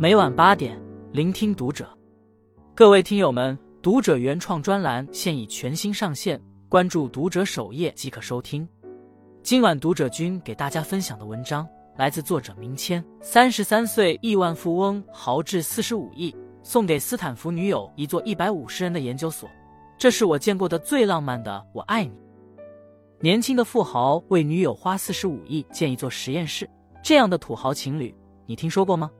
每晚八点，聆听读者。各位听友们，读者原创专栏现已全新上线，关注读者首页即可收听。今晚读者君给大家分享的文章来自作者明谦。三十三岁亿万富翁豪掷四十五亿，送给斯坦福女友一座一百五十人的研究所，这是我见过的最浪漫的“我爱你”。年轻的富豪为女友花四十五亿建一座实验室，这样的土豪情侣，你听说过吗？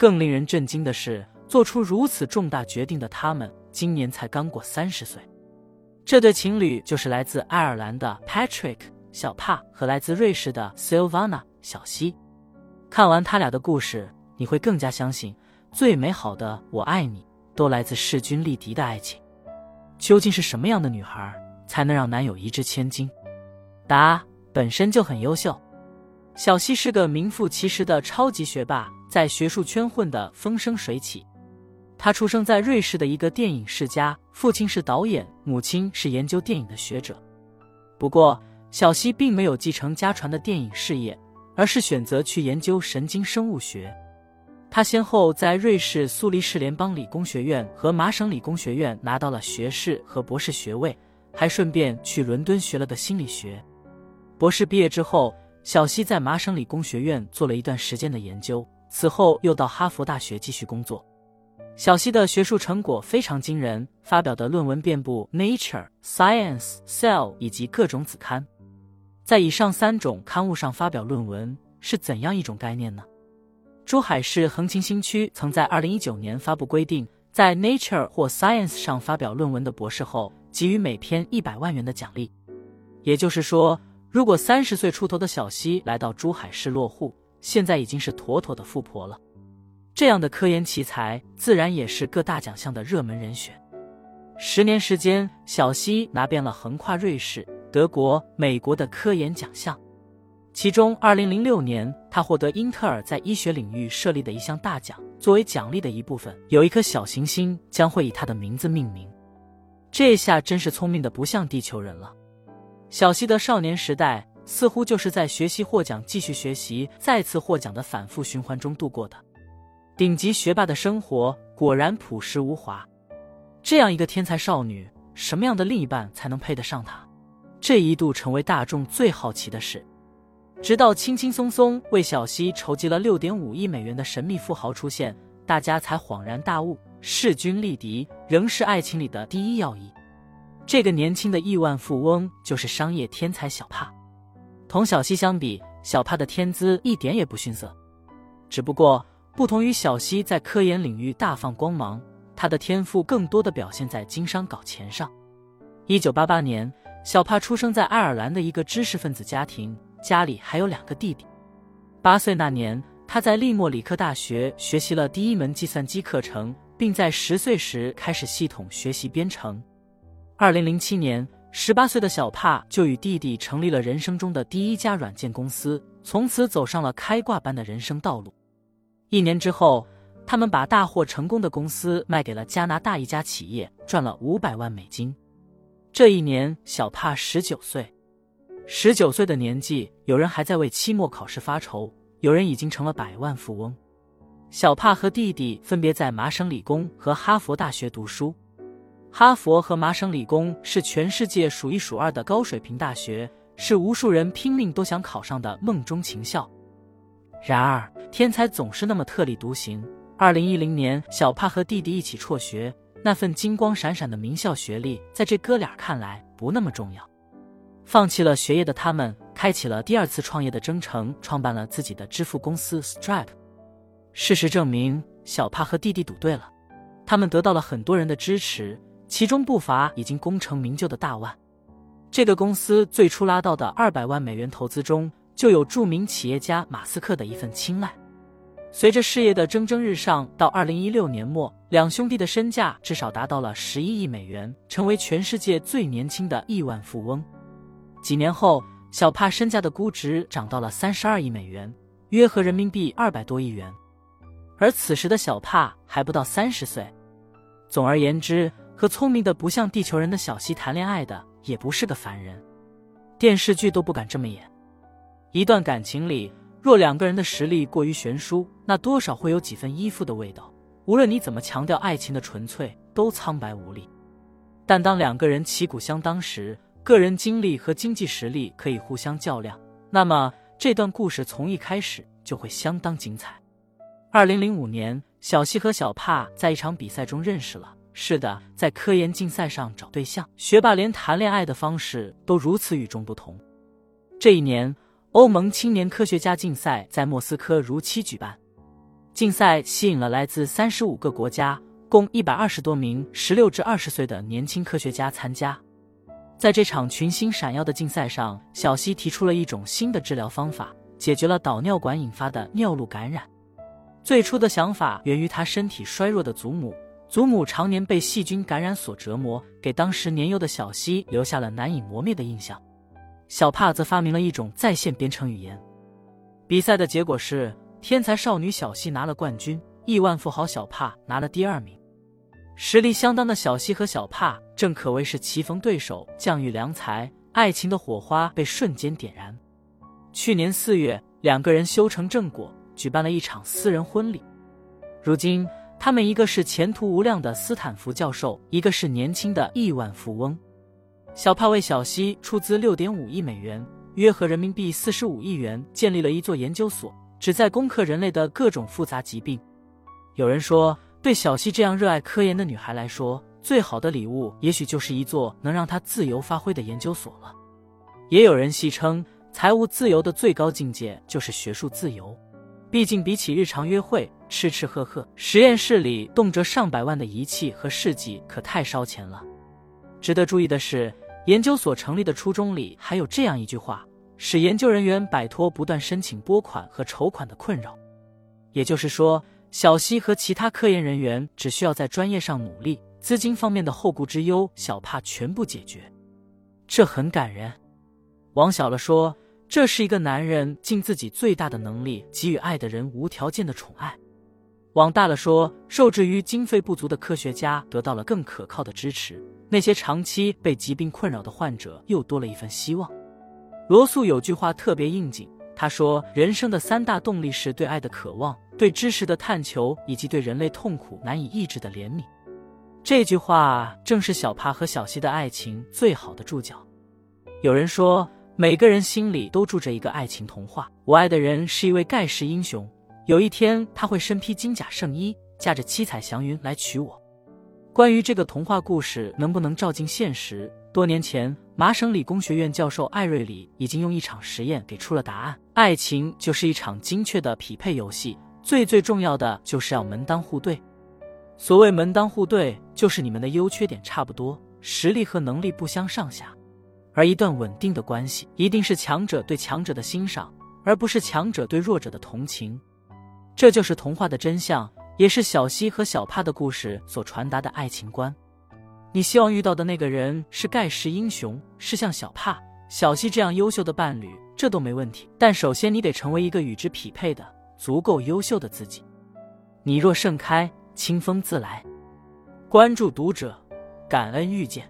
更令人震惊的是，做出如此重大决定的他们，今年才刚过三十岁。这对情侣就是来自爱尔兰的 Patrick 小帕和来自瑞士的 Sylvana 小西。看完他俩的故事，你会更加相信，最美好的“我爱你”都来自势均力敌的爱情。究竟是什么样的女孩？才能让男友一掷千金。答：本身就很优秀。小西是个名副其实的超级学霸，在学术圈混得风生水起。他出生在瑞士的一个电影世家，父亲是导演，母亲是研究电影的学者。不过，小西并没有继承家传的电影事业，而是选择去研究神经生物学。他先后在瑞士苏黎世联邦理工学院和麻省理工学院拿到了学士和博士学位。还顺便去伦敦学了个心理学。博士毕业之后，小西在麻省理工学院做了一段时间的研究，此后又到哈佛大学继续工作。小西的学术成果非常惊人，发表的论文遍布《Nature》、《Science》、《Cell》以及各种子刊。在以上三种刊物上发表论文是怎样一种概念呢？珠海市横琴新区曾在二零一九年发布规定，在《Nature》或《Science》上发表论文的博士后。给予每篇一百万元的奖励，也就是说，如果三十岁出头的小西来到珠海市落户，现在已经是妥妥的富婆了。这样的科研奇才，自然也是各大奖项的热门人选。十年时间，小西拿遍了横跨瑞士、德国、美国的科研奖项，其中，二零零六年他获得英特尔在医学领域设立的一项大奖，作为奖励的一部分，有一颗小行星将会以他的名字命名。这下真是聪明的不像地球人了。小西的少年时代似乎就是在学习获奖、继续学习、再次获奖的反复循环中度过的。顶级学霸的生活果然朴实无华。这样一个天才少女，什么样的另一半才能配得上她？这一度成为大众最好奇的事。直到轻轻松松为小西筹集了六点五亿美元的神秘富豪出现，大家才恍然大悟。势均力敌仍是爱情里的第一要义。这个年轻的亿万富翁就是商业天才小帕。同小西相比，小帕的天资一点也不逊色。只不过，不同于小西在科研领域大放光芒，他的天赋更多的表现在经商搞钱上。一九八八年，小帕出生在爱尔兰的一个知识分子家庭，家里还有两个弟弟。八岁那年，他在利莫里克大学学习了第一门计算机课程。并在十岁时开始系统学习编程。二零零七年，十八岁的小帕就与弟弟成立了人生中的第一家软件公司，从此走上了开挂般的人生道路。一年之后，他们把大获成功的公司卖给了加拿大一家企业，赚了五百万美金。这一年，小帕十九岁。十九岁的年纪，有人还在为期末考试发愁，有人已经成了百万富翁。小帕和弟弟分别在麻省理工和哈佛大学读书。哈佛和麻省理工是全世界数一数二的高水平大学，是无数人拼命都想考上的梦中情校。然而，天才总是那么特立独行。二零一零年，小帕和弟弟一起辍学，那份金光闪闪的名校学历，在这哥俩看来不那么重要。放弃了学业的他们，开启了第二次创业的征程，创办了自己的支付公司 Stripe。事实证明，小帕和弟弟赌对了，他们得到了很多人的支持，其中不乏已经功成名就的大腕。这个公司最初拉到的二百万美元投资中，就有著名企业家马斯克的一份青睐。随着事业的蒸蒸日上，到二零一六年末，两兄弟的身价至少达到了十一亿美元，成为全世界最年轻的亿万富翁。几年后，小帕身价的估值涨到了三十二亿美元，约合人民币二百多亿元。而此时的小帕还不到三十岁。总而言之，和聪明的不像地球人的小西谈恋爱的也不是个凡人，电视剧都不敢这么演。一段感情里，若两个人的实力过于悬殊，那多少会有几分依附的味道。无论你怎么强调爱情的纯粹，都苍白无力。但当两个人旗鼓相当时，个人经历和经济实力可以互相较量，那么这段故事从一开始就会相当精彩。二零零五年，小西和小帕在一场比赛中认识了。是的，在科研竞赛上找对象，学霸连谈恋爱的方式都如此与众不同。这一年，欧盟青年科学家竞赛在莫斯科如期举办。竞赛吸引了来自三十五个国家，共一百二十多名十六至二十岁的年轻科学家参加。在这场群星闪耀的竞赛上，小西提出了一种新的治疗方法，解决了导尿管引发的尿路感染。最初的想法源于他身体衰弱的祖母，祖母常年被细菌感染所折磨，给当时年幼的小希留下了难以磨灭的印象。小帕则发明了一种在线编程语言。比赛的结果是。天才少女小希拿了冠军，亿万富豪小帕拿了第二名。实力相当的小希和小帕正可谓是棋逢对手，将遇良才，爱情的火花被瞬间点燃。去年四月，两个人修成正果，举办了一场私人婚礼。如今，他们一个是前途无量的斯坦福教授，一个是年轻的亿万富翁。小帕为小西出资六点五亿美元，约合人民币四十五亿元，建立了一座研究所。旨在攻克人类的各种复杂疾病。有人说，对小西这样热爱科研的女孩来说，最好的礼物也许就是一座能让她自由发挥的研究所了。也有人戏称，财务自由的最高境界就是学术自由。毕竟，比起日常约会、吃吃喝喝，实验室里动辄上百万的仪器和试剂可太烧钱了。值得注意的是，研究所成立的初衷里还有这样一句话。使研究人员摆脱不断申请拨款和筹款的困扰，也就是说，小西和其他科研人员只需要在专业上努力，资金方面的后顾之忧，小帕全部解决。这很感人。往小了说，这是一个男人尽自己最大的能力给予爱的人无条件的宠爱；往大了说，受制于经费不足的科学家得到了更可靠的支持，那些长期被疾病困扰的患者又多了一份希望。罗素有句话特别应景，他说：“人生的三大动力是对爱的渴望、对知识的探求，以及对人类痛苦难以抑制的怜悯。”这句话正是小帕和小西的爱情最好的注脚。有人说，每个人心里都住着一个爱情童话。我爱的人是一位盖世英雄，有一天他会身披金甲圣衣，驾着七彩祥云来娶我。关于这个童话故事能不能照进现实？多年前，麻省理工学院教授艾瑞里已经用一场实验给出了答案：爱情就是一场精确的匹配游戏，最最重要的就是要门当户对。所谓门当户对，就是你们的优缺点差不多，实力和能力不相上下。而一段稳定的关系，一定是强者对强者的欣赏，而不是强者对弱者的同情。这就是童话的真相，也是小西和小帕的故事所传达的爱情观。你希望遇到的那个人是盖世英雄，是像小帕、小西这样优秀的伴侣，这都没问题。但首先，你得成为一个与之匹配的、足够优秀的自己。你若盛开，清风自来。关注读者，感恩遇见。